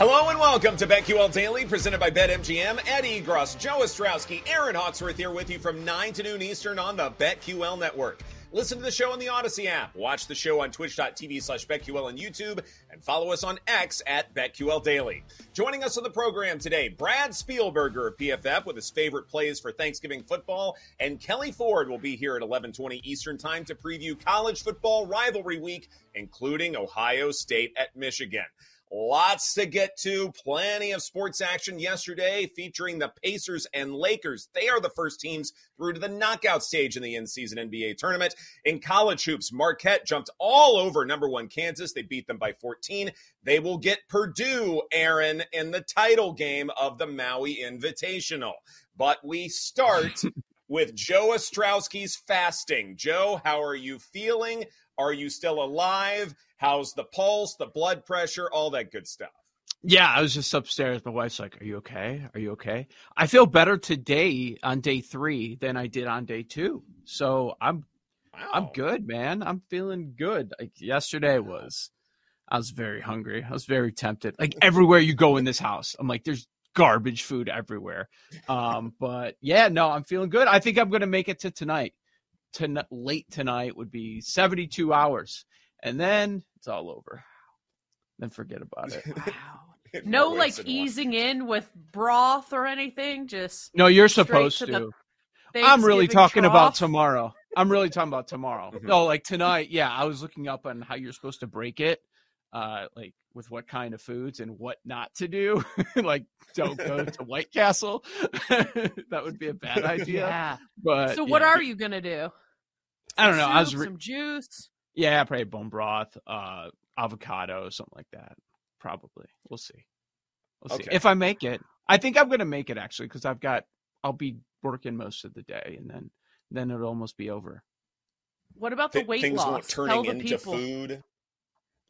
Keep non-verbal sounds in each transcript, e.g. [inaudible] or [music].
Hello and welcome to BetQL Daily, presented by BetMGM. Ed Egros, Joe Ostrowski, Erin Hawksworth here with you from 9 to noon Eastern on the BetQL Network. Listen to the show on the Audacy app. Watch the show on twitch.tv slash BetQL and YouTube. And follow us on X at BetQL Daily. Joining us on the program today, Brad Spielberger of PFF with his favorite plays for Thanksgiving football. And Kelly Ford will be here at 1120 Eastern Time to preview college football rivalry week, including Ohio State at Michigan. Lots to get to. Plenty of sports action yesterday featuring the Pacers and Lakers. They are the first teams through to the knockout stage in the in season NBA tournament. In college hoops, Marquette jumped all over number one Kansas. They beat them by 14. They will get Purdue, Erin, in the title game of the Maui Invitational. But we start [laughs] with Joe Ostrowski's fasting. Joe, how are you feeling? Are you still alive? How's the pulse, the blood pressure, all that good stuff? Yeah, I was just upstairs. My wife's like, Are you okay? Are you okay? I feel better today on day three than I did on day two. So I'm wow. I'm good, man. I'm feeling good. Like yesterday was I was very hungry. I was very tempted. Like everywhere you go in this house, I'm like, there's garbage food everywhere. Um, [laughs] but yeah, no, I'm feeling good. I think I'm gonna make it to tonight. To late tonight would be 72 hours and then it's all over. Then forget about it. [laughs] Wow. no, like easing in with broth or anything. Just no. You're supposed to. to. I'm really talking trough. about tomorrow. I'm really talking about tomorrow. Mm-hmm. No, like tonight. Yeah, I was looking up on how you're supposed to break it, uh, like with what kind of foods and what not to do. [laughs] like, don't go to White Castle. [laughs] that would be a bad [laughs] idea. Yeah. But so, what are you gonna do? I don't know. Soup, I was re- some juice. Yeah, probably bone broth, uh, avocado, something like that. Probably. We'll see. We'll see. Okay. If I make it. I think I'm gonna make it actually because I've got I'll be working most of the day and then then it'll almost be over. What about the weight Things loss? Won't turning into people. food.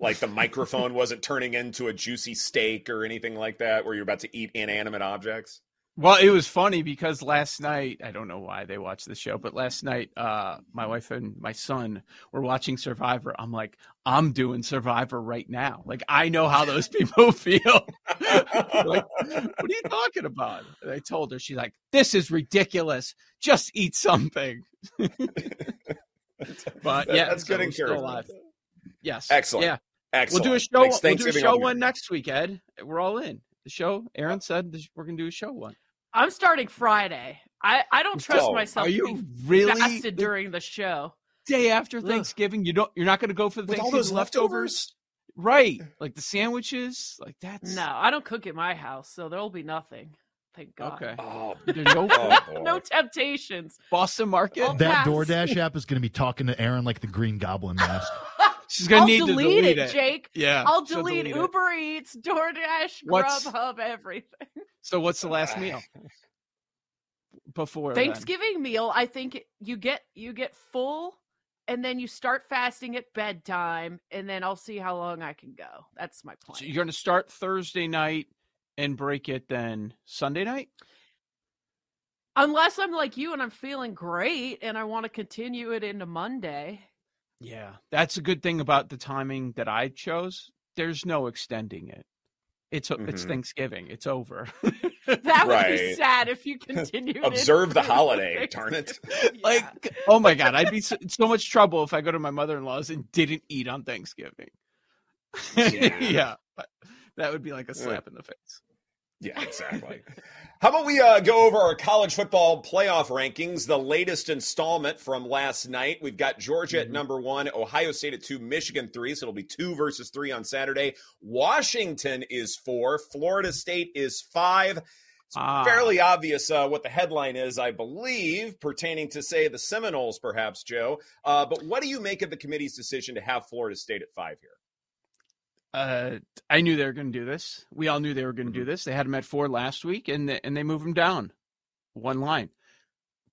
Like the microphone wasn't turning into a juicy steak or anything like that, where you're about to eat inanimate objects. Well, it was funny because last night, I don't know why they watched the show, but last night, uh, my wife and my son were watching Survivor. I'm like, I'm doing Survivor right now. Like, I know how those [laughs] people [laughs] feel. like, what are you [laughs] talking about? And I told her, she's like, this is ridiculous. Just eat something. but yeah, that's so good encouragement. Yes. Excellent. Yeah. Excellent. We'll do a show. We'll do a show one next week, Ed. We're all in the show. Erin said we're gonna do a show one. I'm starting Friday. I, I don't trust oh, myself. Are you really fasted during the show? Day after Thanksgiving, Ugh. you don't. You're not going to go for the With all those leftovers, right? Eh. Like the sandwiches, like that's. No, I don't cook at my house, so there'll be nothing. Thank God. Okay. Oh, [laughs] no, oh, no temptations. Boston Market. I'll that pass. DoorDash app is going to be talking to Erin like the Green Goblin mask. [laughs] She's gonna I'll need delete to delete it, it, Jake. Yeah, I'll delete, delete Uber it. Eats, DoorDash, what's, Grubhub, everything. [laughs] So what's the last meal? Before Thanksgiving then? meal, I think you get you get full, and then you start fasting at bedtime, and then I'll see how long I can go. That's my plan. So you're gonna start Thursday night and break it then Sunday night. Unless I'm like you and I'm feeling great and I want to continue it into Monday. Yeah, that's a good thing about the timing that I chose. There's no extending it. It's mm-hmm. it's Thanksgiving. It's over. [laughs] that would right. be sad if you continue. Observe the holiday. Darn it! [laughs] yeah. Like, oh my god, I'd be so, so, much trouble if I go to my mother in law's and didn't eat on Thanksgiving. [laughs] Yeah, yeah that would be like a slap in the face. Yeah, exactly. How about we uh, go over our college football playoff rankings, the latest installment from last night. We've got Georgia mm-hmm. at number one, Ohio State at two, Michigan three. So it'll be two versus three on Saturday. Washington is four, Florida State is five. It's ah. fairly obvious uh, what the headline is, I believe, pertaining to, say, the Seminoles, perhaps, Joe. Uh, but what do you make of the committee's decision to have Florida State at five here? Uh, I knew they were going to do this. We all knew they were going to do mm-hmm. this. They had him at four last week, and they, and they moved him down one line.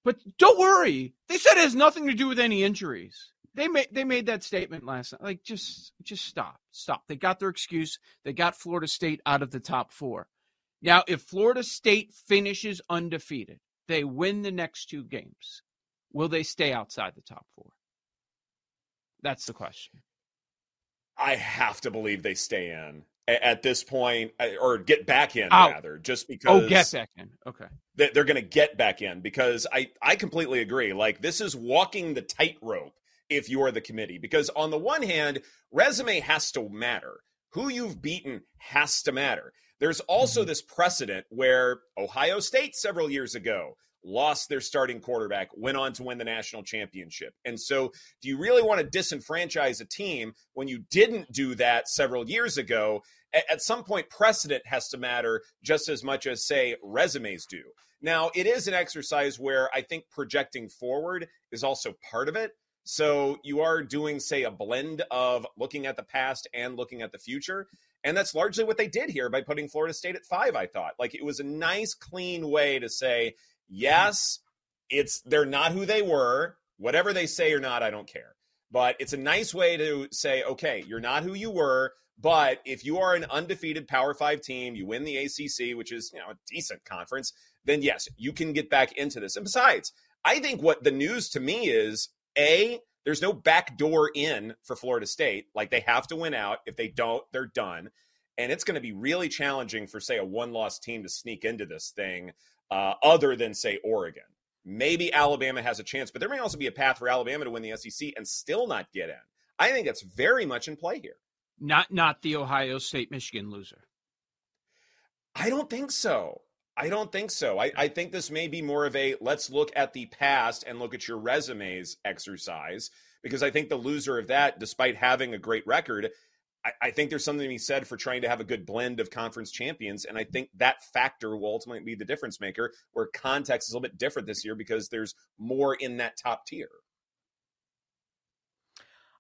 But don't worry, they said it has nothing to do with any injuries. They made they made that statement last night. Like just just stop, stop. They got their excuse. They got Florida State out of the top four. Now, if Florida State finishes undefeated, they win the next two games. Will they stay outside the top four? That's the question. I have to believe they stay in at this point, uh, or get back in rather, just because. Oh, get back in. Okay. They're going to get back in because I I completely agree. Like this is walking the tightrope if you're the committee because on the one hand, resume has to matter. Who you've beaten has to matter. There's also mm-hmm. this precedent where Ohio State several years ago lost their starting quarterback, went on to win the national championship. And so, do you really want to disenfranchise a team when you didn't do that several years ago? At some point, precedent has to matter just as much as, say, resumes do. Now, it is an exercise where I think projecting forward is also part of it. So, you are doing, say, a blend of looking at the past and looking at the future. And that's largely what they did here by putting Florida State at five, I thought. Like it was a nice, clean way to say, yes, it's they're not who they were. Whatever they say or not, I don't care. But it's a nice way to say, okay, you're not who you were. But if you are an undefeated Power Five team, you win the ACC, which is you know a decent conference, then yes, you can get back into this. And besides, I think what the news to me is a there's no back door in for Florida State. Like they have to win out. If they don't, they're done. And it's going to be really challenging for, say, a one loss team to sneak into this thing uh, other than, say, Oregon. Maybe Alabama has a chance, but there may also be a path for Alabama to win the SEC and still not get in. I think that's very much in play here. Not not the Ohio State Michigan loser. I don't think so. I don't think so. I, I, think this may be more of a let's look at the past and look at your resumes exercise because I think the loser of that, despite having a great record, I, I, think there's something to be said for trying to have a good blend of conference champions. And I think that factor will ultimately be the difference maker, where context is a little bit different this year because there's more in that top tier.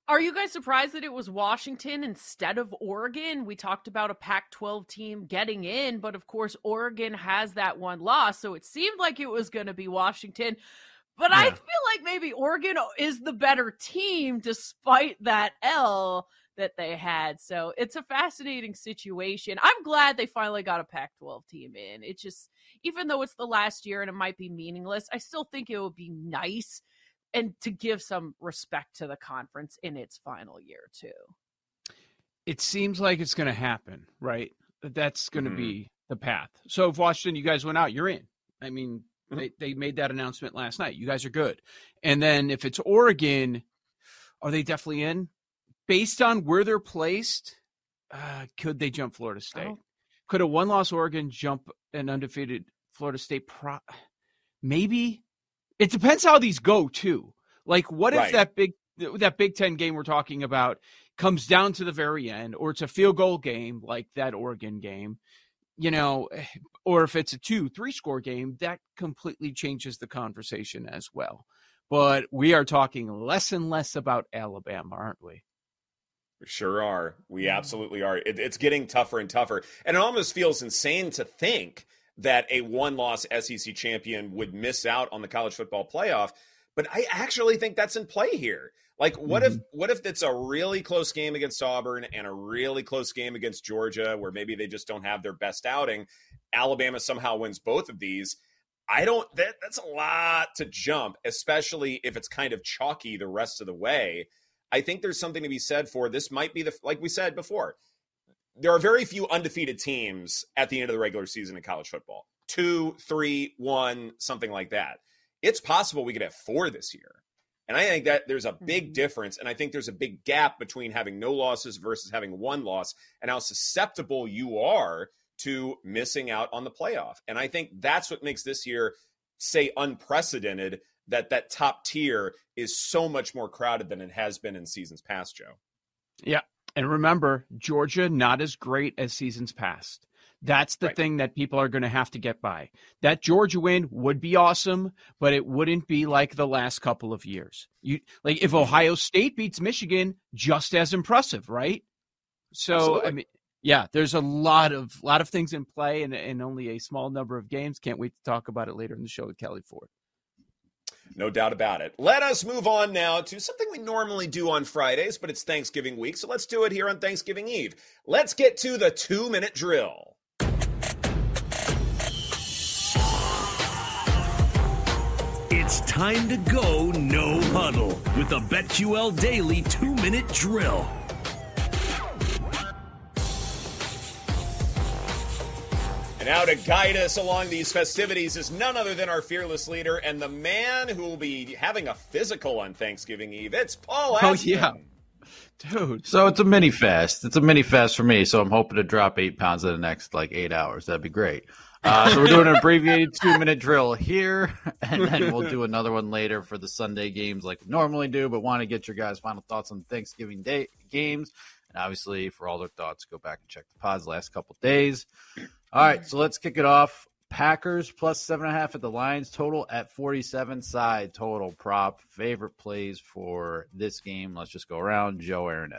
Are you guys surprised that it was Washington instead of Oregon? We talked about a Pac 12 team getting in, but of course, Oregon has that one loss. So it seemed like it was going to be Washington. But yeah. I feel like maybe Oregon is the better team despite that L that they had. So it's a fascinating situation. I'm glad they finally got a Pac 12 team in. It just, even though it's the last year and it might be meaningless, I still think it would be nice and to give some respect to the conference in its final year, too. It seems like it's going to happen, right? That's going to mm-hmm. be the path. So if Washington, you guys went out, you're in. I mean, mm-hmm. they, they made that announcement last night. You guys are good. And then if it's Oregon, are they definitely in? Based on where they're placed, uh, could they jump Florida State? Oh. Could a one loss Oregon jump an undefeated Florida State? Pro- Maybe. It depends how these go too. Like, what right. if that big that Big Ten game we're talking about comes down to the very end, or it's a field goal game like that Oregon game, you know, [sighs] or if it's a two, three score game, that completely changes the conversation as well. But we are talking less and less about Alabama, aren't we? We sure are. We absolutely are. It, it's getting tougher and tougher. And it almost feels insane to think that a one loss SEC champion would miss out on the college football playoff. But I actually think that's in play here. Like, what mm-hmm. if what if it's a really close game against Auburn and a really close game against Georgia, where maybe they just don't have their best outing? Alabama somehow wins both of these. I don't. That, that's a lot to jump, especially if it's kind of chalky the rest of the way. I think there's something to be said for this might be the like we said before. There are very few undefeated teams at the end of the regular season in college football. Two, three, one, something like that. It's possible we could have four this year. And I think that there's a big mm-hmm. difference. And I think there's a big gap between having no losses versus having one loss and how susceptible you are to missing out on the playoff. And I think that's what makes this year, say, unprecedented that that top tier is so much more crowded than it has been in seasons past, Joe. Yeah. And remember, Georgia not as great as seasons past. That's the right. thing that people are going to have to get by. That Georgia win would be awesome, but it wouldn't be like the last couple of years. You like if mm-hmm. Ohio State beats Michigan, just as impressive, right? So Absolutely. I mean, yeah, there's a lot of lot of things in play, and, and only a small number of games. Can't wait to talk about it later in the show with Kelly Ford. No doubt about it. Let us move on now to something we normally do on Fridays, but it's Thanksgiving week, so let's do it here on Thanksgiving Eve. Let's get to the two minute drill. It's time to go no huddle with the BetQL Daily two minute drill. Now to guide us along these festivities is none other than our fearless leader and the man who will be having a physical on Thanksgiving Eve. It's Paul Oh, yeah. Dude, So it's a mini fast. It's a mini fast for me. So I'm hoping to drop eight pounds in the next like eight hours. That'd be great. Uh, so we're doing an [laughs] abbreviated two minute drill here, [laughs] and then we'll do another one later for the Sunday games like we normally do. But want to get your guys' final thoughts on Thanksgiving Day games, and obviously for all their thoughts, go back and check the pods the last couple days. All right, so let's kick it off. Packers plus seven and a half at the Lions total at 47 side total prop. Favorite plays for this game. Let's just go around. Joe Erin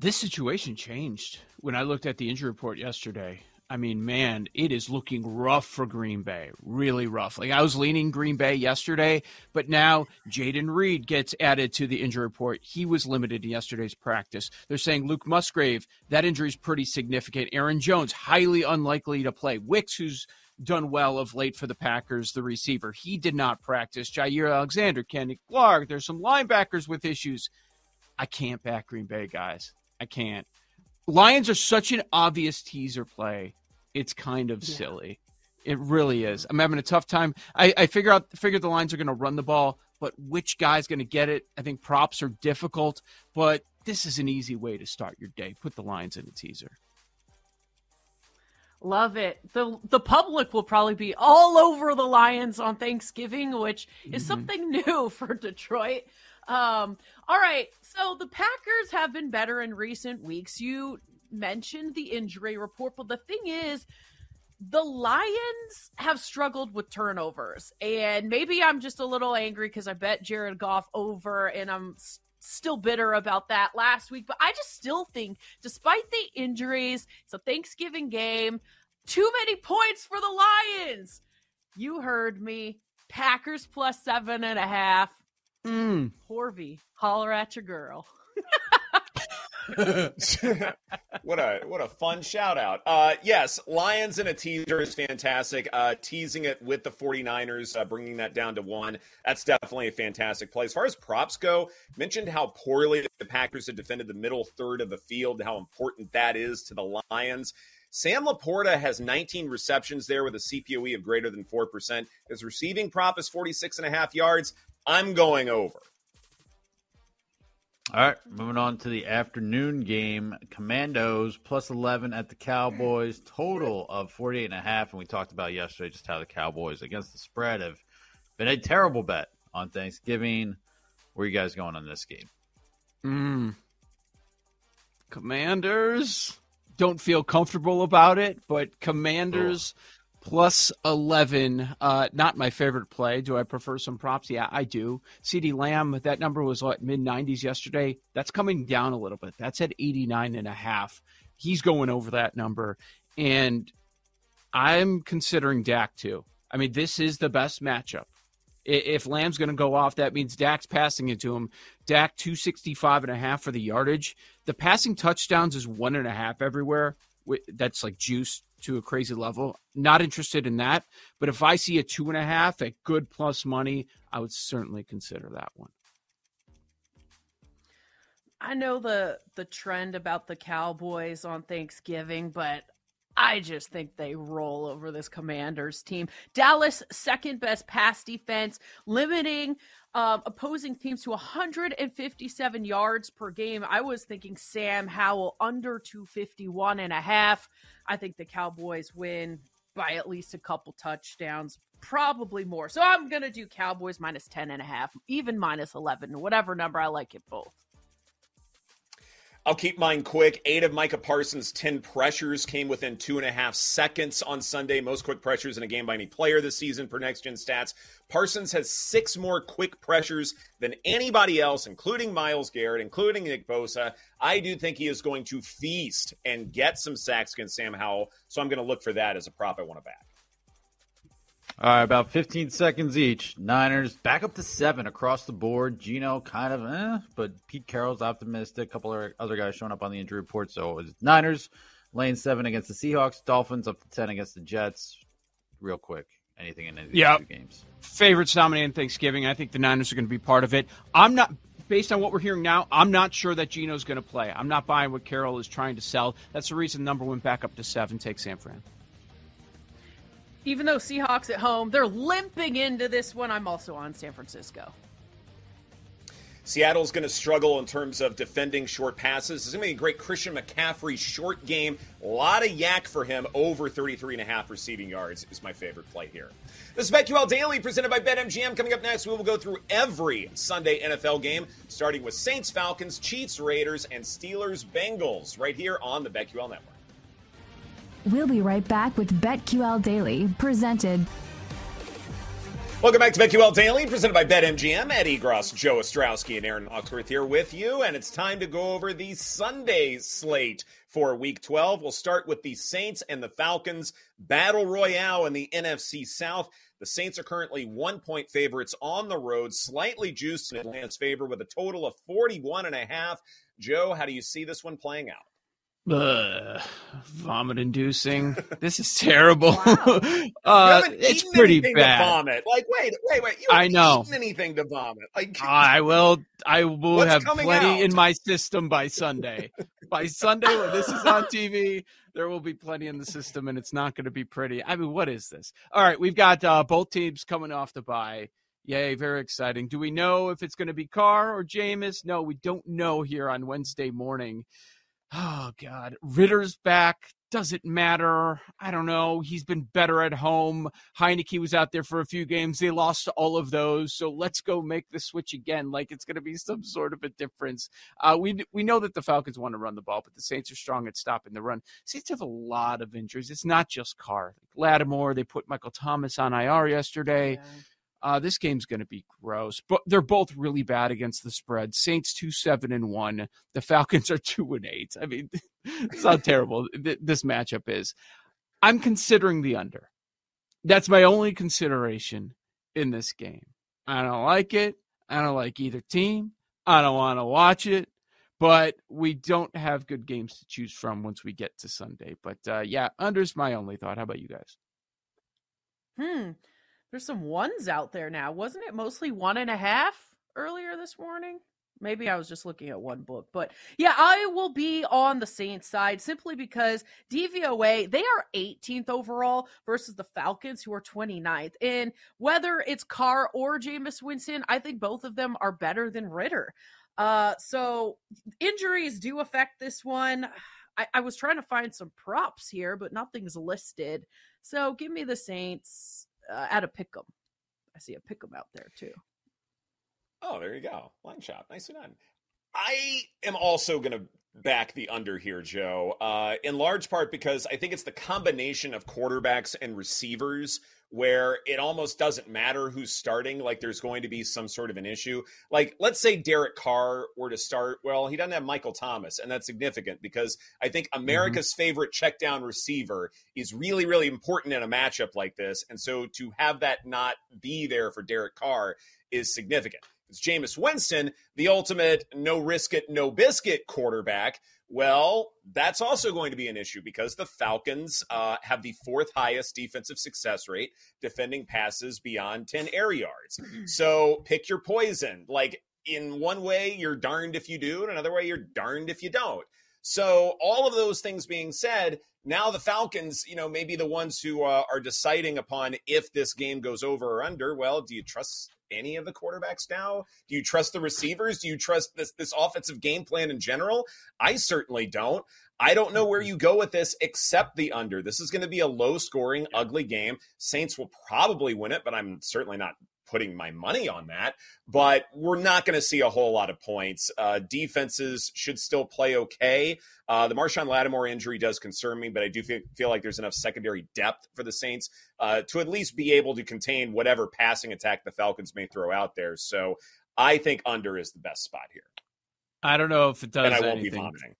this situation changed when I looked at the injury report yesterday. I mean, man, it is looking rough for Green Bay. Really rough. Like I was leaning Green Bay yesterday, but now Jayden Reed gets added to the injury report. He was limited in yesterday's practice. They're saying Luke Musgrave, that injury is pretty significant. Aaron Jones, highly unlikely to play. Wicks, who's done well of late for the Packers, the receiver, he did not practice. Jaire Alexander, Kenny Clark, there's some linebackers with issues. I can't back Green Bay, guys. I can't. Lions are such an obvious teaser play. It's kind of silly. It really is. I'm having a tough time. I, I figure out figure the Lions are going to run the ball, but which guy's going to get it? I think props are difficult, but this is an easy way to start your day. Put the Lions in a teaser. Love it. The the public will probably be all over the Lions on Thanksgiving, which is mm-hmm. something [laughs] new for Detroit. Um, all right. So the Packers have been better in recent weeks. You mentioned the injury report, but the thing is the Lions have struggled with turnovers. And maybe I'm just a little angry because I bet Jared Goff over and I'm still bitter about that last week. But I just still think, despite the injuries, it's a Thanksgiving game, too many points for the Lions. You heard me. Packers plus seven and a half. Mm. Horvey, holler at your girl. [laughs] what a what a fun shout out. Uh, yes, Lions in a teaser is fantastic. Uh, teasing it with the 49ers, uh, bringing that down to one. That's definitely a fantastic play. As far as props go, mentioned how poorly the Packers have defended the middle third of the field, how important that is to the Lions. Sam Laporta has 19 receptions there with a CPOE of greater than 4%. His receiving prop is 46 and a half yards. I'm going over. All right, moving on to the afternoon game. Commanders plus 11 at the Cowboys, total of 48 and a half. And we talked about yesterday just how the Cowboys against the spread have been a terrible bet on Thanksgiving. Where are you guys going on this game? Mm. Commanders don't feel comfortable about it, but Commanders plus 11 uh not my favorite play. Do I prefer some props? Yeah, I do. CeeDee Lamb, that number was what mid 90s yesterday. That's coming down a little bit. That's at 89 and a half. He's going over that number and I'm considering Dak too. I mean, this is the best matchup. If Lamb's going to go off, that means Dak's passing it to him. Dak 265 and a half for the yardage. The passing touchdowns is one and a half everywhere. That's like juice to a crazy level. Not interested in that. But if I see a two and a half at good plus money, I would certainly consider that one. I know the the trend about the Cowboys on Thanksgiving, but I just think they roll over this Commanders team. Dallas second best pass defense, limiting um, opposing teams to 157 yards per game. I was thinking Sam Howell under 251 and a half. I think the Cowboys win by at least a couple touchdowns, probably more. So I'm going to do Cowboys minus 10 and a half, even minus 11, whatever number I like it both. I'll keep mine quick. Eight of Micah Parsons' 10 pressures came within two and a half seconds on Sunday. Most quick pressures in a game by any player this season per next gen stats. Parsons has six more quick pressures than anybody else, including Myles Garrett, including Nick Bosa. I do think he is going to feast and get some sacks against Sam Howell. So I'm going to look for that as a prop I want to back. All right, about 15 seconds each. Niners back up to seven across the board. Gino kind of, eh, but Pete Carroll's optimistic. A couple of other guys showing up on the injury report. So it's Niners lane seven against the Seahawks. Dolphins up to 10 against the Jets. Real quick, anything in any of these yep. two games? Favorites dominating Thanksgiving. I think the Niners are going to be part of it. I'm not based on what we're hearing now, I'm not sure that Gino's going to play. I'm not buying what Carroll is trying to sell. That's the reason number went back up to seven. Take San Fran even though Seahawks at home, they're limping into this one. I'm also on San Francisco. Seattle's going to struggle in terms of defending short passes. It's going to be a great Christian McCaffrey short game. A lot of YAC for him. Over 33 and a half receiving yards is my favorite play here. This is BetQL Daily presented by BetMGM. Coming up next, we will go through every Sunday NFL game, starting with Saints, Falcons, Chiefs, Raiders, and Steelers, Bengals, right here on the BetQL Network. We'll be right back with BetQL Daily, presented. Welcome back to BetQL Daily, presented by BetMGM. Ed Egros, Joe Ostrowski, and Erin Hawksworth here with you, and it's time to go over the Sunday slate for Week 12. We'll start with the Saints and the Falcons battle royale in the NFC South. The Saints are currently one point favorites on the road, slightly juiced in Atlanta's favor with a total of 41 and a half. Joe, how do you see this one playing out? Ugh, vomit inducing. this is terrible. Wow. [laughs] uh, it's pretty bad. vomit. Like, wait, wait, wait. You I know. anything to vomit? Like, [laughs] I will. I will have plenty out? in my system by Sunday. by Sunday, when this is on TV, there will be plenty in the system, and it's not going to be pretty. I mean, what is this? All right, we've got uh, both teams coming off the bye. Yay, very exciting. Do we know if it's going to be Carr or Jameis? No, we don't know here on Wednesday morning oh god. Ridder's back. Doesn't matter. I don't know. He's been better at home. Heinicke was out there for a few games. They lost all of those. So let's go make the switch again. Like it's going to be some sort of a difference. Uh, we we know that the falcons want to run the ball but the saints are strong at stopping the run. Saints have a lot of injuries. It's not just carr. Lattimore they put michael thomas on ir yesterday. Yeah. Uh, this game's going to be gross, but they're both really bad against the spread. Saints two seven and one. The Falcons are [laughs] two and eight. I mean, [laughs] this how [laughs] terrible this matchup is. I'm considering the under. That's my only consideration in this game. I don't like it. I don't like either team. I don't want to watch it. But we don't have good games to choose from once we get to Sunday. But uh, yeah, under's my only thought. How about you guys? Hmm. There's some ones out there now. Wasn't it mostly one and a half earlier this morning? Maybe I was just looking at one book, but yeah, I will be on the Saints side simply because DVOA, they are 18th overall versus the Falcons, who are 29th. And whether it's Carr or Jameis Winston, I think both of them are better than Ridder. Uh, so injuries do affect this one. I, I was trying to find some props here, but nothing's listed. So give me the Saints uh, at a pick'em. I see a pick'em out there too. Oh, there you go. Line shot. Nicely done. I am also going to back the under here, Joe, uh, in large part because I think it's the combination of quarterbacks and receivers where it almost doesn't matter who's starting. Like there's going to be some sort of an issue. Like let's say Derek Carr were to start. Well, he doesn't have Michael Thomas, and that's significant because I think mm-hmm. America's mm-hmm. favorite check down receiver is really, really important in a matchup like this. And so to have that not be there for Derek Carr is significant. It's Jameis Winston, the ultimate no risk it, no biscuit quarterback. Well, that's also going to be an issue because the Falcons uh, have the fourth highest defensive success rate defending passes beyond 10 air yards. So pick your poison. Like, in one way, you're darned if you do, and another way, you're darned if you don't. So, all of those things being said, now the Falcons, you know, maybe the ones who uh, are deciding upon if this game goes over or under. Well, do you trust any of the quarterbacks now? Do you trust the receivers? Do you trust this this offensive game plan in general? I certainly don't. I don't know where mm-hmm. you go with this except the under. This is going to be a low scoring, ugly game. Saints will probably win it, but I'm certainly not putting my money on that, but we're not going to see a whole lot of points. Uh, defenses should still play okay. Uh, the Marshon Lattimore injury does concern me, but I do feel, feel like there's enough secondary depth for the Saints uh, to at least be able to contain whatever passing attack the Falcons may throw out there. So I think under is the best spot here. I don't know if it does. And I won't anything. be vomiting.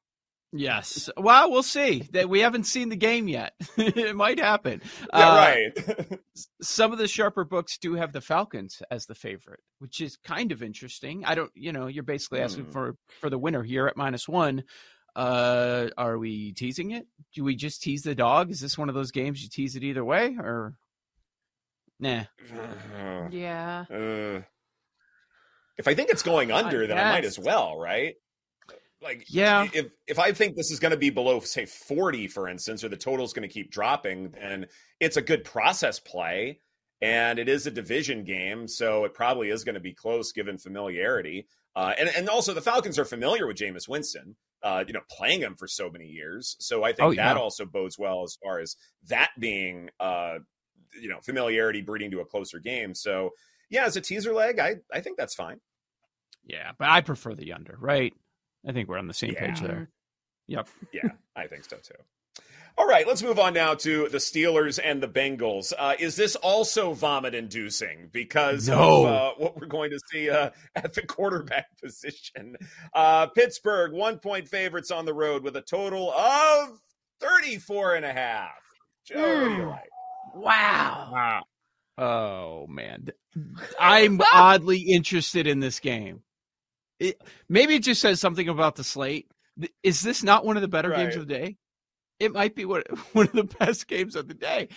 Yes. Well, we'll see. That we haven't seen the game yet. [laughs] it might happen. Yeah, uh, right. [laughs] some of the sharper books do have the Falcons as the favorite, which is kind of interesting. I don't, you know, you're basically asking hmm. for for the winner here at minus one. Uh, are we teasing it? Do we just tease the dog? Is this one of those games you tease it either way, or nah? yeah. Uh, if I think it's going under, I then I might as well, right? Like, yeah, if if I think this is going to be below, say, forty, for instance, or the total is going to keep dropping, then it's a good process play, and it is a division game, so it probably is going to be close given familiarity. Uh, and and also the Falcons are familiar with Jameis Winston, uh, you know, playing him for so many years, so I think oh, yeah. that also bodes well as far as that being, uh, you know, familiarity breeding to a closer game. So yeah, as a teaser leg, I I think that's fine. Yeah, but I prefer the under, right? I think we're on the same yeah. page there. Yep. yeah, I think so too. All right, let's move on now to the Steelers and the Bengals. Uh, is this also vomit inducing because no. of uh, what we're going to see uh, at the quarterback [laughs] position? Uh, Pittsburgh, one point favorites on the road with a total of 34 and a half. Joe, mm. Wow. Wow. Oh, man. [laughs] I'm oddly interested in this game. It, maybe it just says something about the slate. Is this not one of the better right. games of the day? It might be one, [laughs] one of the best games of the day.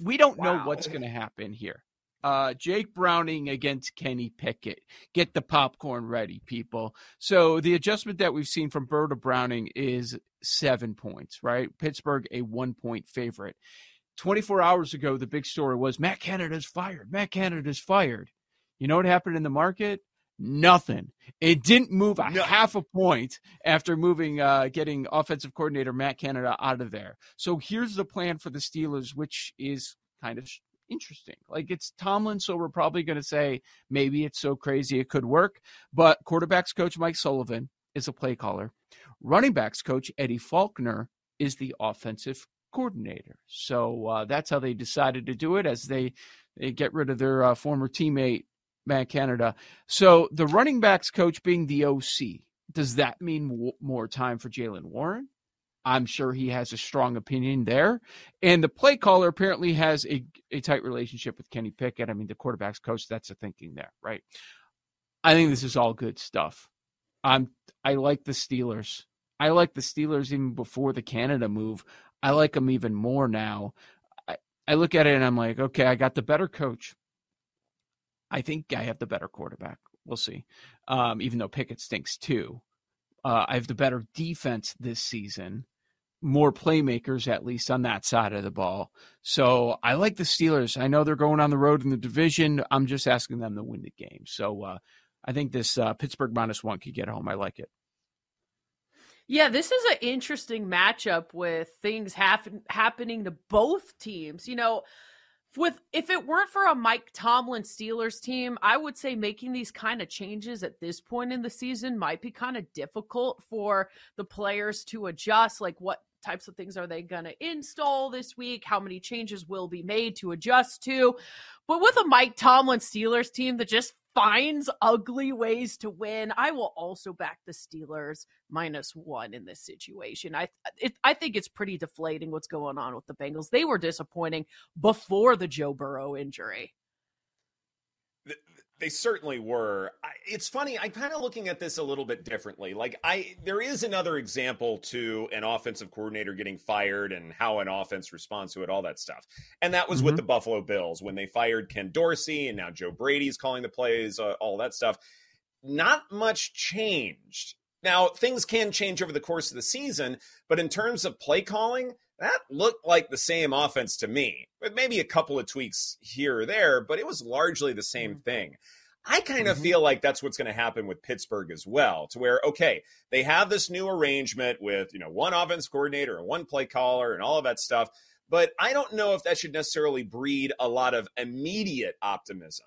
We don't wow. know what's going to happen here. Uh, Jake Browning against Kenny Pickett. Get the popcorn ready, people. So the adjustment that we've seen from Bird to Browning is seven points, right? Pittsburgh, a one point favorite. 24 hours ago, the big story was Matt Canada's fired. Matt Canada's fired. You know what happened in the market? Nothing. It didn't move a no. half a point after moving, uh, getting offensive coordinator Matt Canada out of there. So here's the plan for the Steelers, which is kind of interesting. Like it's Tomlin, so we're probably going to say maybe it's so crazy it could work. But quarterbacks coach Mike Sullivan is a play caller. Running backs coach Eddie Faulkner is the offensive coordinator. So uh, that's how they decided to do it as they, they get rid of their uh, former teammate Matt Canada. So the running backs coach being the OC, does that mean w- more time for Jaylen Warren? I'm sure he has a strong opinion there. And the play caller apparently has a, a tight relationship with Kenny Pickett. I mean, the quarterback's coach, that's the thinking there, right? I think this is all good stuff. I'm I like the Steelers. I like the Steelers even before the Canada move. I like them even more now. I, I look at it and I'm like, okay, I got the better coach. I think I have the better quarterback. We'll see. Um, even though Pickett stinks too. Uh, I have the better defense this season, more playmakers at least on that side of the ball. So I like the Steelers. I know they're going on the road in the division. I'm just asking them to win the game. So uh, I think this uh, Pittsburgh minus one could get home. I like it. Yeah, this is an interesting matchup with things happen, happening to both teams. You know, with if it weren't for a Mike Tomlin Steelers team, I would say making these kind of changes at this point in the season might be kind of difficult for the players to adjust. Like, what types of things are they going to install this week? How many changes will be made to adjust to? But with a Mike Tomlin Steelers team that just finds ugly ways to win. I will also back the Steelers minus one in this situation. I it, I think it's pretty deflating what's going on with the Bengals. They were disappointing before the Joe Burrow injury. They certainly were. It's funny. I'm kind of looking at this a little bit differently. Like I, there is another example to an offensive coordinator getting fired and how an offense responds to it, all that stuff. And that was mm-hmm. with the Buffalo Bills when they fired Ken Dorsey, and now Joe Brady's calling the plays, uh, all that stuff. Not much changed. Now things can change over the course of the season, but in terms of play calling, that looked like the same offense to me, with maybe a couple of tweaks here or there, but it was largely the same mm-hmm. thing. I kind of mm-hmm. feel like that's what's going to happen with Pittsburgh as well, to where, okay, they have this new arrangement with, you know, one offense coordinator and one play caller and all of that stuff. But I don't know if that should necessarily breed a lot of immediate optimism.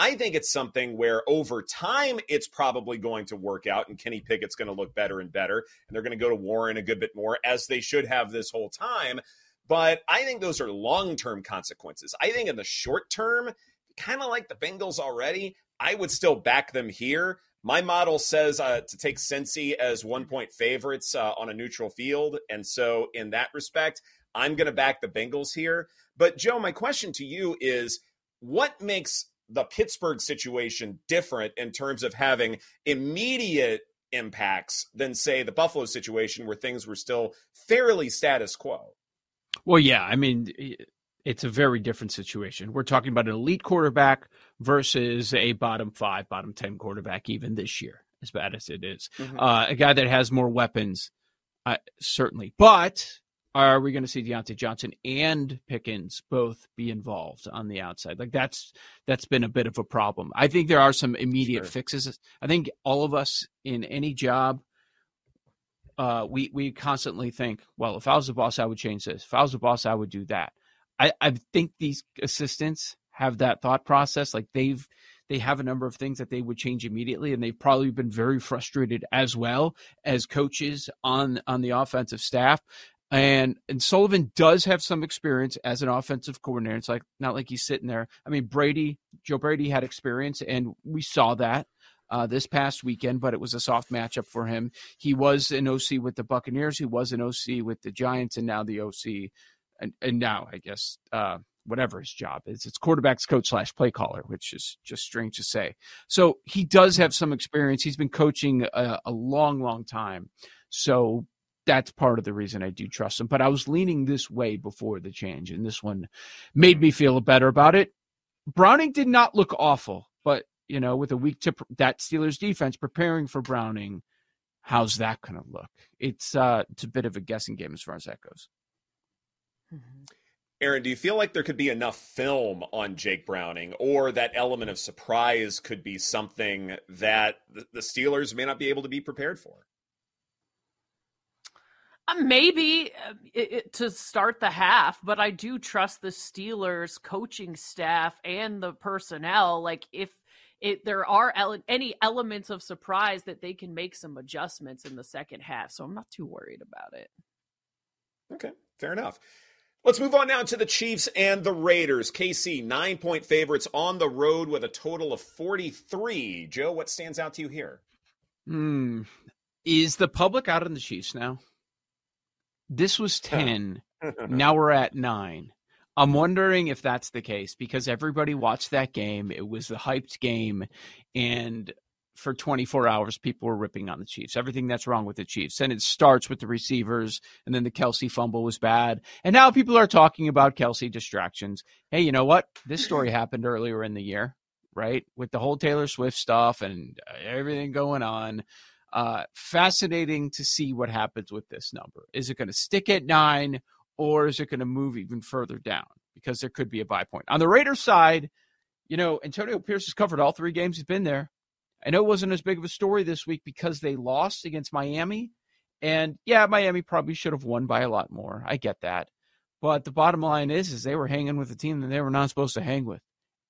I think it's something where over time it's probably going to work out and Kenny Pickett's going to look better and better. And they're going to go to Warren a good bit more, as they should have this whole time. But I think those are long term consequences. I think in the short term, kind of like the Bengals already, I would still back them here. My model says uh, to take Cincy as one point favorites uh, on a neutral field. And so, in that respect, I'm going to back the Bengals here. But, Joe, my question to you is what makes the Pittsburgh situation different in terms of having immediate impacts than, say, the Buffalo situation where things were still fairly status quo? Well, yeah. I mean, it's a very different situation. We're talking about an elite quarterback versus a bottom five, bottom 10 quarterback, even this year, as bad as it is. Mm-hmm. Uh, a guy that has more weapons, uh, certainly. But are we going to see Diontae Johnson and Pickens both be involved on the outside? Like that's that's been a bit of a problem. I think there are some immediate sure. fixes. I think all of us in any job uh, we we constantly think, well, if I was the boss, I would change this. If I was the boss, I would do that. I, I think these assistants have that thought process. Like they've they have a number of things that they would change immediately, and they've probably been very frustrated as well as coaches on on the offensive staff. And and Sullivan does have some experience as an offensive coordinator. It's like not like he's sitting there. I mean, Brady, Joe Brady had experience, and we saw that uh, this past weekend, but it was a soft matchup for him. He was an OC with the Buccaneers, he was an OC with the Giants, and now the OC, and, and now I guess uh, whatever his job is, it's quarterbacks coach slash play caller, which is just strange to say. So he does have some experience. He's been coaching a, a long, long time. So that's part of the reason I do trust him. But I was leaning this way before the change, and this one made me feel better about it. Browning did not look awful, but you know, with a week to that Steelers defense preparing for Browning, how's that going to look? It's uh, it's a bit of a guessing game as far as that goes. Mm-hmm. Erin, do you feel like there could be enough film on Jake Browning, or that element of surprise could be something that the Steelers may not be able to be prepared for? Uh, maybe uh, it, it, to start the half, but I do trust the Steelers coaching staff and the personnel. Like if it there are ele- any elements of surprise that they can make some adjustments in the second half. So I'm not too worried about it. Okay, fair enough. Let's move on now to the Chiefs and the Raiders. KC, nine point favorites on the road with a total of 43. Joe, what stands out to you here? Hmm. Is the public out on the Chiefs now? This was 10. [laughs] now we're at nine. I'm wondering if that's the case because everybody watched that game. It was the hyped game, and for 24 hours, people were ripping on the Chiefs. Everything that's wrong with the Chiefs, and it starts with the receivers, and then the Kelce fumble was bad, and now people are talking about Kelce distractions. Hey, you know what? This story [clears throat] happened earlier in the year, right? With the whole Taylor Swift stuff and uh, everything going on. Uh, fascinating to see what happens with this number. Is it going to stick at nine? or is it going to move even further down? Because there could be a buy point. On the Raiders side, you know, Antonio Pierce has covered all three games he's been there. I know it wasn't as big of a story this week because they lost against Miami. And yeah, Miami probably should have won by a lot more. I get that. But the bottom line is, is they were hanging with a team that they were not supposed to hang with.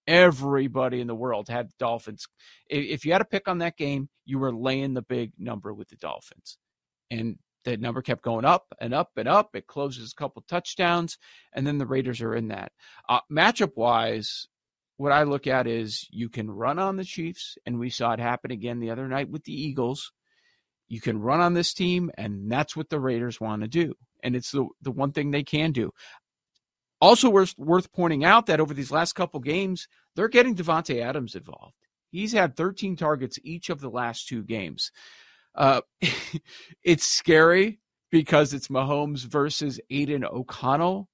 Everybody in the world had Dolphins. If you had to pick on that game, you were laying the big number with the Dolphins. And the number kept going up and up and up. It closes a couple touchdowns, and then the Raiders are in that. Uh, matchup wise, what I look at is you can run on the Chiefs, and we saw it happen again the other night with the Eagles. You can run on this team, and that's what the Raiders want to do. And it's the, the one thing they can do. Also, worth, worth pointing out that over these last couple games, they're getting Davante Adams involved. He's had 13 targets each of the last two games. Uh, [laughs] it's scary because it's Mahomes versus Aidan O'Connell.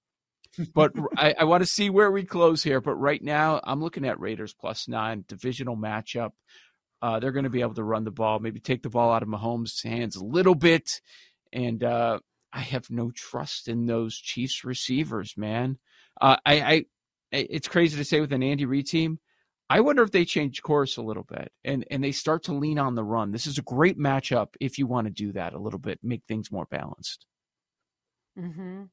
But I, I want to see where we close here. But right now, I'm looking at Raiders plus nine, divisional matchup. Uh, they're going to be able to run the ball, maybe take the ball out of Mahomes' hands a little bit. And uh, I have no trust in those Chiefs receivers, man. Uh, I, I, it's crazy to say with an Andy Reid team, I wonder if they change course a little bit and, and they start to lean on the run. This is a great matchup if you want to do that a little bit, make things more balanced. Mm-hmm.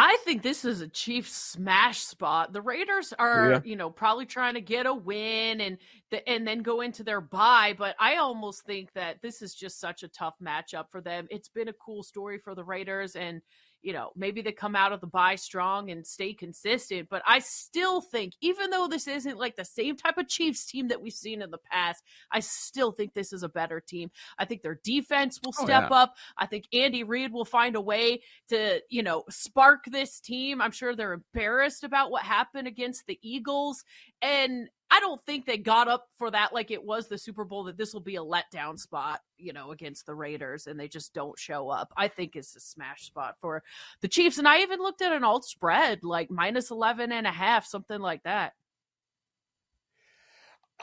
I think this is a Chiefs smash spot. The Raiders are, yeah. you know, probably trying to get a win and the, and then go into their bye, but I almost think that this is just such a tough matchup for them. It's been a cool story for the Raiders and you know, maybe they come out of the bye strong and stay consistent. But I still think, even though this isn't like the same type of Chiefs team that we've seen in the past, I still think this is a better team. I think their defense will oh, step oh, yeah. up. I think Andy Reid will find a way to, you know, spark this team. I'm sure they're embarrassed about what happened against the Eagles. And I don't think they got up for that like it was the Super Bowl that this will be a letdown spot, you know, against the Raiders and they just don't show up. I think it's a smash spot for the Chiefs. And I even looked at an alt spread like minus 11 and a half, something like that.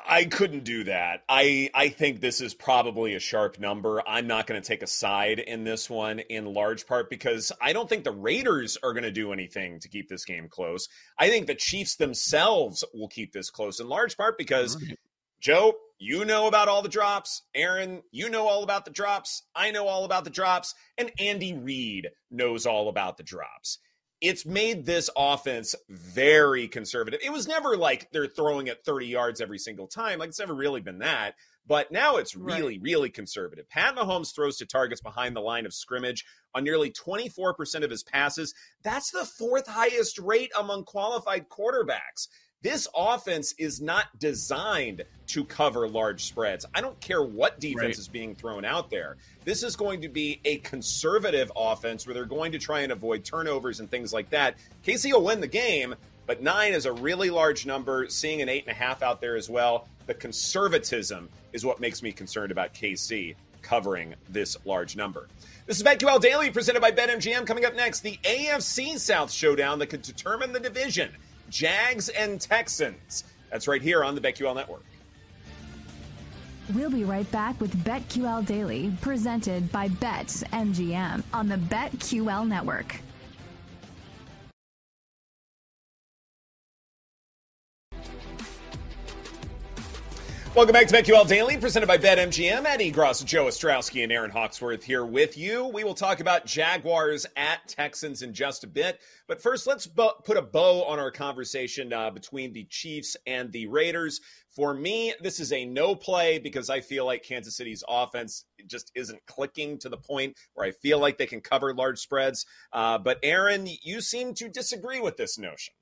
I couldn't do that. I I think this is probably a sharp number. I'm not going to take a side in this one in large part because I don't think the Raiders are going to do anything to keep this game close. I think the Chiefs themselves will keep this close in large part because right. Joe, you know about all the drops. Erin, you know all about the drops. I know all about the drops and Andy Reid knows all about the drops it's made this offense very conservative. It was never like they're throwing at 30 yards every single time. Like it's never really been that. But now it's really, right. really conservative. Pat Mahomes throws to targets behind the line of scrimmage on nearly 24% of his passes. That's the fourth highest rate among qualified quarterbacks. This offense is not designed to cover large spreads. I don't care what defense right. is being thrown out there. This is going to be a conservative offense where they're going to try and avoid turnovers and things like that. KC will win the game, but nine is a really large number. Seeing an eight and a half out there as well. The conservatism is what makes me concerned about KC covering this large number. This is BetQL Daily presented by BetMGM. Coming up next, the AFC South showdown that could determine the division. Jags and Texans. That's right here on the BetQL Network. We'll be right back with BetQL Daily, presented by BetMGM on the BetQL Network. Welcome back to BetQL Daily, presented by BetMGM. Ed Egros, Joe Ostrowski, and Erin Hawksworth here with you. We will talk about Jaguars at Texans in just a bit. But first, let's bo- put a bow on our conversation uh, between the Chiefs and the Raiders. For me, this is a no play because I feel like Kansas City's offense just isn't clicking to the point where I feel like they can cover large spreads. Uh, but Erin, you seem to disagree with this notion.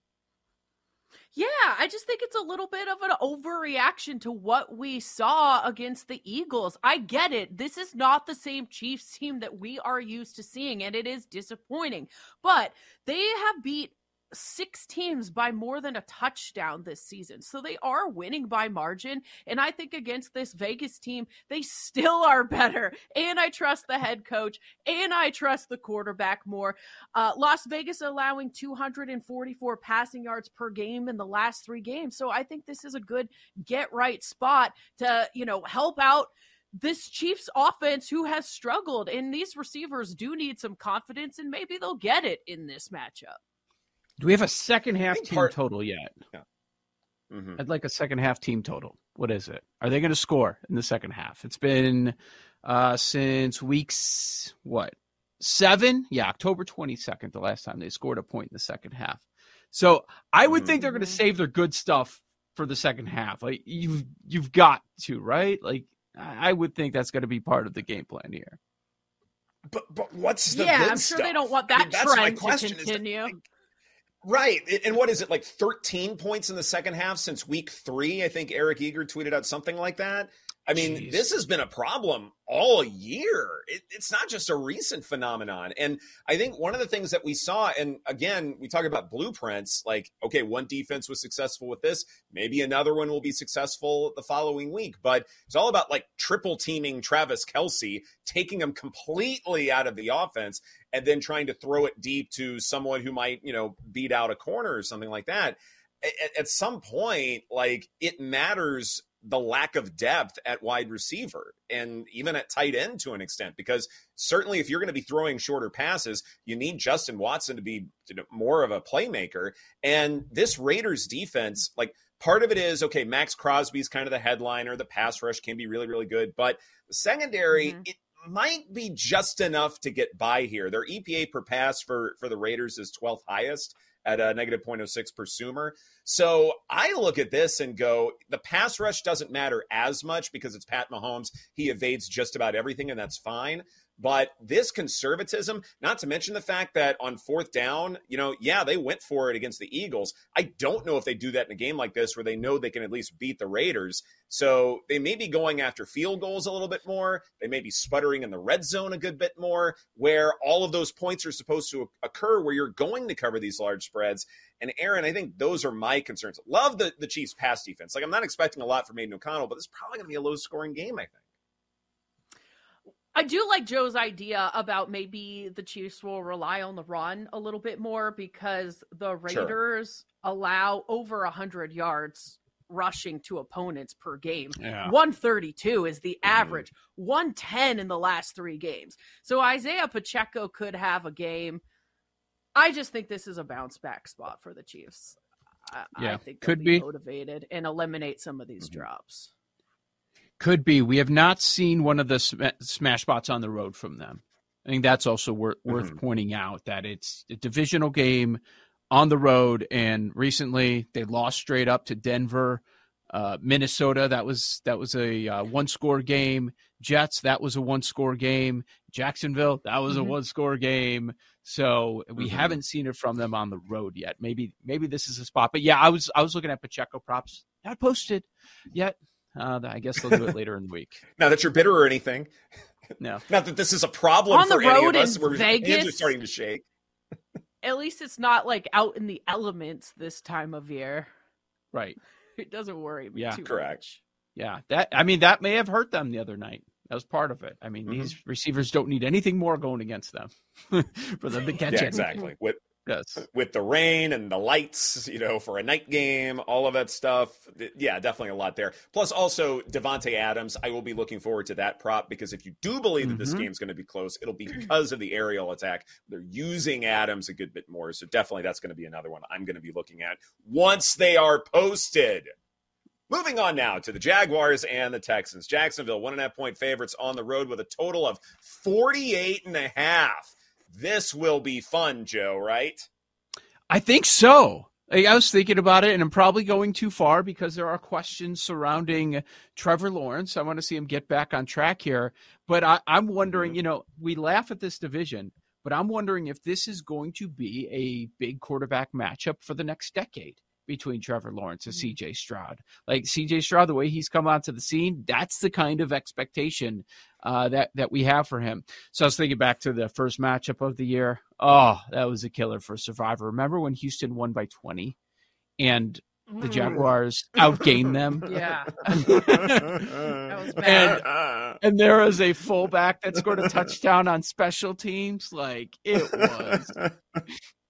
Yeah, I just think it's a little bit of an overreaction to what we saw against the Eagles. I get it. This is not the same Chiefs team that we are used to seeing, and it is disappointing. But they have beat six teams by more than a touchdown this season. So they are winning by margin. And I think against this Vegas team, they still [laughs] are better. And I trust the head coach and I trust the quarterback more. Uh, Las Vegas allowing 244 passing yards per game in the last three games. So I think this is a good get right spot to, you know, help out this Chiefs offense who has struggled. And these receivers do need some confidence, and maybe they'll get it in this matchup. Do we have a second half team part... total yet? Yeah. Mm-hmm. I'd like a second half team total. What is it? Are they going to score in the second half? It's been uh, since weeks what seven? Yeah, October twenty second, the last time they scored a point in the second half. So I would mm-hmm. think they're going to mm-hmm. save their good stuff for the second half. Like you've you've got to right. Like I would think that's going to be part of the game plan here. But but what's the yeah? I'm sure stuff? they don't want that I mean, trend to continue. That, Right. And what is it, like 13 points in the second half since week three? I think Eric Eager tweeted out something like that. I mean, Jeez. this has been a problem all year. It, it's not just a recent phenomenon. And I think one of the things that we saw, and again, we talk about blueprints like, okay, one defense was successful with this. Maybe another one will be successful the following week. But it's all about like triple teaming Travis Kelce, taking him completely out of the offense, and then trying to throw it deep to someone who might, you know, beat out a corner or something like that. At, at some point, like it matters the lack of depth at wide receiver and even at tight end to an extent because certainly if you're going to be throwing shorter passes you need Justin Watson to be more of a playmaker and this Raiders defense like part of it is okay Maxx Crosby's kind of the headliner the pass rush can be really really good but the secondary mm-hmm. it might be just enough to get by here. Their EPA per pass for for the Raiders is 12th highest at a negative 0.06 per Sumer. So I look at this and go, the pass rush doesn't matter as much because it's Pat Mahomes. He evades just about everything, and that's fine. But this conservatism, not to mention the fact that on fourth down, you know, yeah, they went for it against the Eagles. I don't know if they do that in a game like this where they know they can at least beat the Raiders. So they may be going after field goals a little bit more. They may be sputtering in the red zone a good bit more, where all of those points are supposed to occur where you're going to cover these large spreads. And Erin, I think those are my concerns. Love the, the Chiefs pass defense. Like I'm not expecting a lot from Aidan O'Connell, but it's probably going to be a low scoring game, I think. I do like Joe's idea about maybe the Chiefs will rely on the run a little bit more because the Raiders sure. allow over 100 yards rushing to opponents per game. Yeah. 132 is the mm-hmm. average, mm-hmm. 110 in the last three games. So Isaiah Pacheco could have a game. I just think this is a bounce back spot for the Chiefs. I, yeah, I think could be, be, motivated and eliminate some of these mm-hmm. drops. Could be. We have not seen one of the sm- smash spots on the road from them. I think that's also wor- mm-hmm. worth pointing out that it's a divisional game on the road, and recently they lost straight up to Denver, uh, Minnesota. That was that was a uh, one score game. Jets. That was a one score game. Jacksonville. That was mm-hmm. a one score game. So we mm-hmm. haven't seen it from them on the road yet. Maybe maybe this is a spot. But yeah, I was I was looking at Pacheco props. Not posted yet. Uh, I guess they'll do it later in the week. [laughs] Not that you're bitter or anything. No. [laughs] Not that this is a problem On for the road any of us. In We're Vegas, are starting to shake. At least it's not like out in the elements this time of year. Right. [laughs] It doesn't worry me yeah. too Correct. much. Yeah. That I mean that may have hurt them the other night. That was part of it. I mean, mm-hmm. these receivers don't need anything more going against them for them to catch yeah, it. Exactly. With Yes. With the rain and the lights, you know, for a night game, all of that stuff. Yeah, definitely a lot there. Plus, also Davante Adams. I will be looking forward to that prop because if you do believe that mm-hmm. this game's going to be close, it'll be [clears throat] because of the aerial attack. They're using Adams a good bit more. So definitely that's going to be another one I'm going to be looking at once they are posted. Moving on now to the Jaguars and the Texans. Jacksonville, one and a half point favorites on the road with a total of 48 and a half. This will be fun, Joe, right? I think so. I was thinking about it, and I'm probably going too far because there are questions surrounding Trevor Lawrence. I want to see him get back on track here. But I, am wondering, mm-hmm. you know, we laugh at this division, but I'm wondering if this is going to be a big quarterback matchup for the next decade between Trevor Lawrence and mm-hmm. CJ Stroud. Like CJ Stroud, the way he's come onto the scene, that's the kind of expectation uh, that that we have for him. So I was thinking back to the first matchup of the year. Oh, that was a killer for Survivor. Remember when Houston won by twenty, and the mm. Jaguars outgained them. [laughs] Yeah. [laughs] and, and there was a fullback that scored a touchdown on special teams. Like it was. [laughs]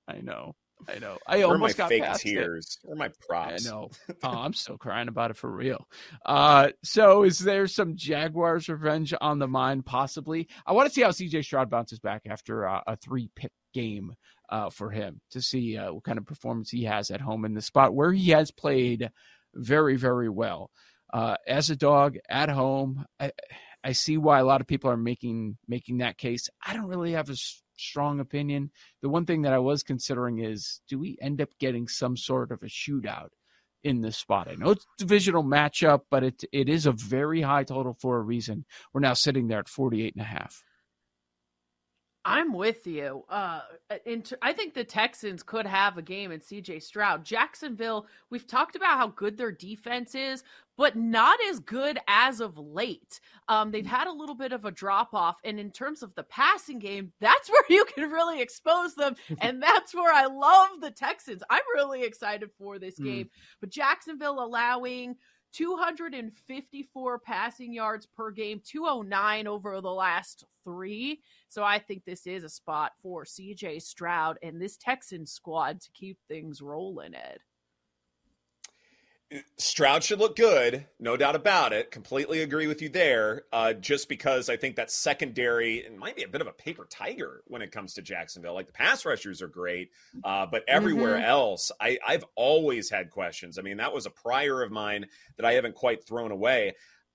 I know. I know. I Where almost got fake tears. It. Where my props? I know. Oh, I'm [laughs] still crying about it for real. Uh, so is there some Jaguars revenge on the mind? Possibly. I want to see how CJ Stroud bounces back after uh, a three pick game uh, for him to see uh, what kind of performance he has at home in the spot where he has played very, very well. Uh, as a dog at home, I, I see why a lot of people are making making that case. I don't really have a strong opinion. The one thing that I was considering is do we end up getting some sort of a shootout in this spot? I know it's a divisional matchup, but it it is a very high total for a reason. We're now sitting there at 48 and a half. I'm with you. Uh, inter- I think the Texans could have a game in CJ Stroud. Jacksonville, we've talked about how good their defense is, but not as good as of late. Um, they've had a little bit of a drop off. And in terms of the passing game, [laughs] that's where you can really expose them. [laughs] and that's where I love the Texans. I'm really excited for this hmm. game. Mm. But Jacksonville allowing 254 passing yards per game, 209 over the last three. So I think this is a spot for CJ Stroud and this Texan squad to keep things rolling, Ed. Stroud should look good, no doubt about it. Completely agree with you there. Uh, just because I think that secondary it might be a bit of a paper tiger when it comes to Jacksonville. Like the pass rushers are great, uh, but everywhere mm-hmm. else, I, I've always had questions. I mean, that was a prior of mine that I haven't quite thrown away.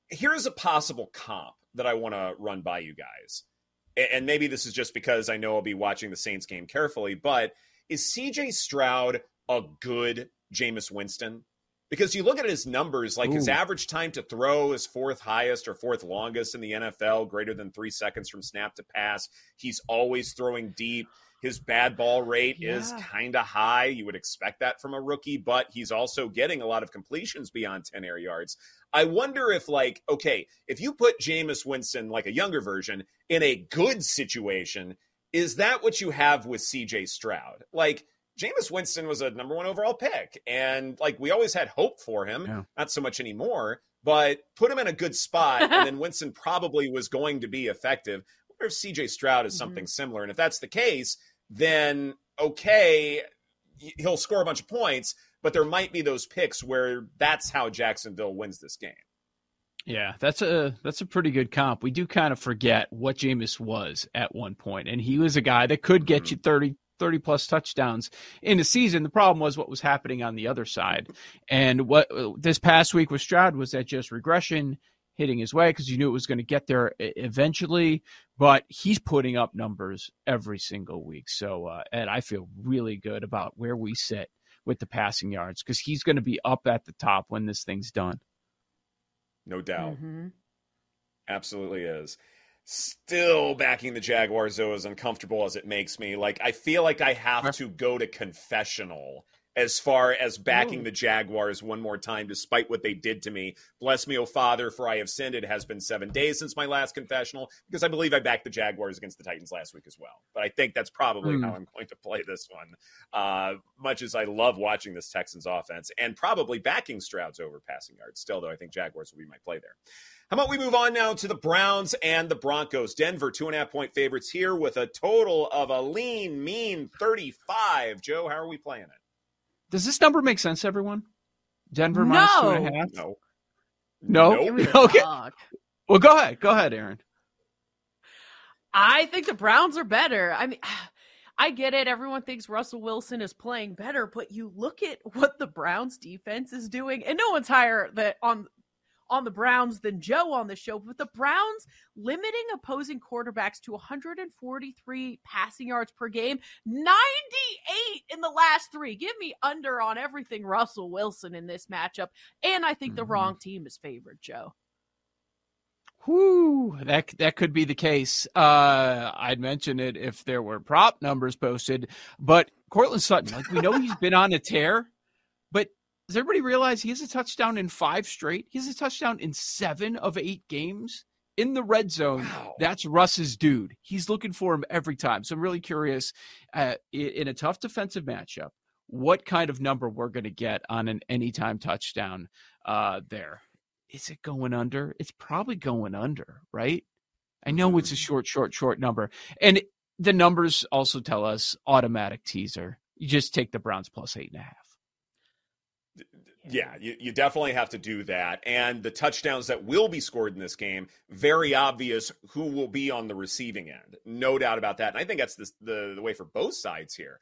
Here's a possible comp that I want to run by you guys. And maybe this is just because I know I'll be watching the Saints game carefully, but is CJ Stroud a good Jameis Winston? Because you look at his numbers, like Ooh. his average time to throw is fourth highest or fourth longest in the NFL, greater than three seconds from snap to pass. He's always throwing deep. His bad ball rate yeah. is kind of high. You would expect that from a rookie, but he's also getting a lot of completions beyond 10 air yards. I wonder if, like, okay, if you put Jameis Winston, like a younger version, in a good situation, is that what you have with CJ Stroud? Like, Jameis Winston was a number one overall pick, and like we always had hope for him, yeah. not so much anymore, but put him in a good spot, and then [laughs] Winston probably was going to be effective. What if CJ Stroud is something mm-hmm. similar? And if that's the case, then okay, he'll score a bunch of points, but there might be those picks where that's how Jacksonville wins this game. Yeah, that's a that's a pretty good comp. We do kind of forget what Jameis was at one point, and he was a guy that could get mm-hmm. you 30, 30 plus touchdowns in a season. The problem was what was happening on the other side, and what this past week with Stroud was that just regression hitting his way because you knew it was going to get there eventually. But he's putting up numbers every single week. So, uh, and I feel really good about where we sit with the passing yards because he's going to be up at the top when this thing's done. No doubt. Mm-hmm. Absolutely is. Still backing the Jaguars, though, as uncomfortable as it makes me. Like, I feel like I have to go to confessional as far as backing Ooh. the Jaguars one more time, despite what they did to me. Bless me, O Father, for I have sinned. It has been seven days since my last confessional, because I believe I backed the Jaguars against the Titans last week as well. But I think that's probably mm. how I'm going to play this one. Uh, much as I love watching this Texans offense and probably backing Stroud's over passing yards. Still, though, I think Jaguars will be my play there. How about we move on now to the Browns and the Broncos? Denver, two and a half point favorites here with a total of a lean, mean 35. Joe, how are we playing it? Does this number make sense, everyone? Denver no. minus two and a half? No. No? Nope. [laughs] Okay. Well, go ahead. Go ahead, Erin. I think the Browns are better. I mean, [sighs] I get it. Everyone thinks Russell Wilson is playing better, but you look at what the Browns defense is doing, and no one's higher that on on the Browns than Joe on the show, but the Browns limiting opposing quarterbacks to 143 passing yards per game, 98 in the last three. Give me under on everything Russell Wilson in this matchup. And I think mm-hmm. the wrong team is favored, Joe. Whoo, that that could be the case. Uh, I'd mention it if there were prop numbers posted, but Courtland Sutton, like we know he's been on a tear, does everybody realize he has a touchdown in five straight? He has a touchdown in seven of eight games in the red zone. Wow. That's Russ's dude. He's looking for him every time. So I'm really curious uh, in a tough defensive matchup, what kind of number we're going to get on an anytime touchdown uh, there. Is it going under? It's probably going under, right? I know it's a mm-hmm. short, short, short number. And the numbers also tell us automatic teaser. You just take the Browns plus eight and a half. Yeah, you, you definitely have to do that. And the touchdowns that will be scored in this game, very obvious who will be on the receiving end. No doubt about that. And I think that's the, the, the way for both sides here.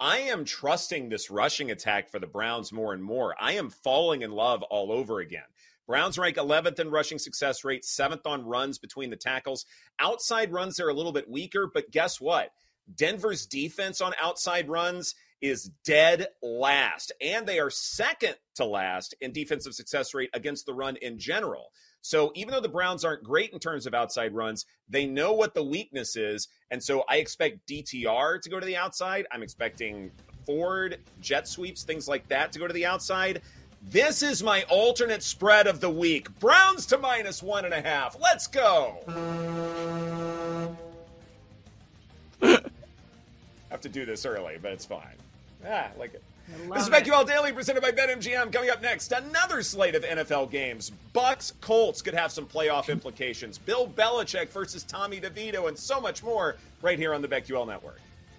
I am trusting this rushing attack for the Browns more and more. I am falling in love all over again. Browns rank 11th in rushing success rate, seventh on runs between the tackles. Outside runs, they're a little bit weaker, but guess what? Denver's defense on outside runs is dead last, and they are second to last in defensive success rate against the run in general. So even though the Browns aren't great in terms of outside runs, they know what the weakness is. And so I expect DTR to go to the outside. I'm expecting Ford, jet sweeps, things like that to go to the outside. This is my alternate spread of the week. Browns to minus one and a half. Let's go. [laughs] have to do this early, but it's fine. Ah, like it. This is BetQL Daily presented by BetMGM. Coming up next, another slate of NFL games. Bucs Colts could have some playoff implications. Bill Belichick versus Tommy DeVito, and so much more right here on the BetQL Network.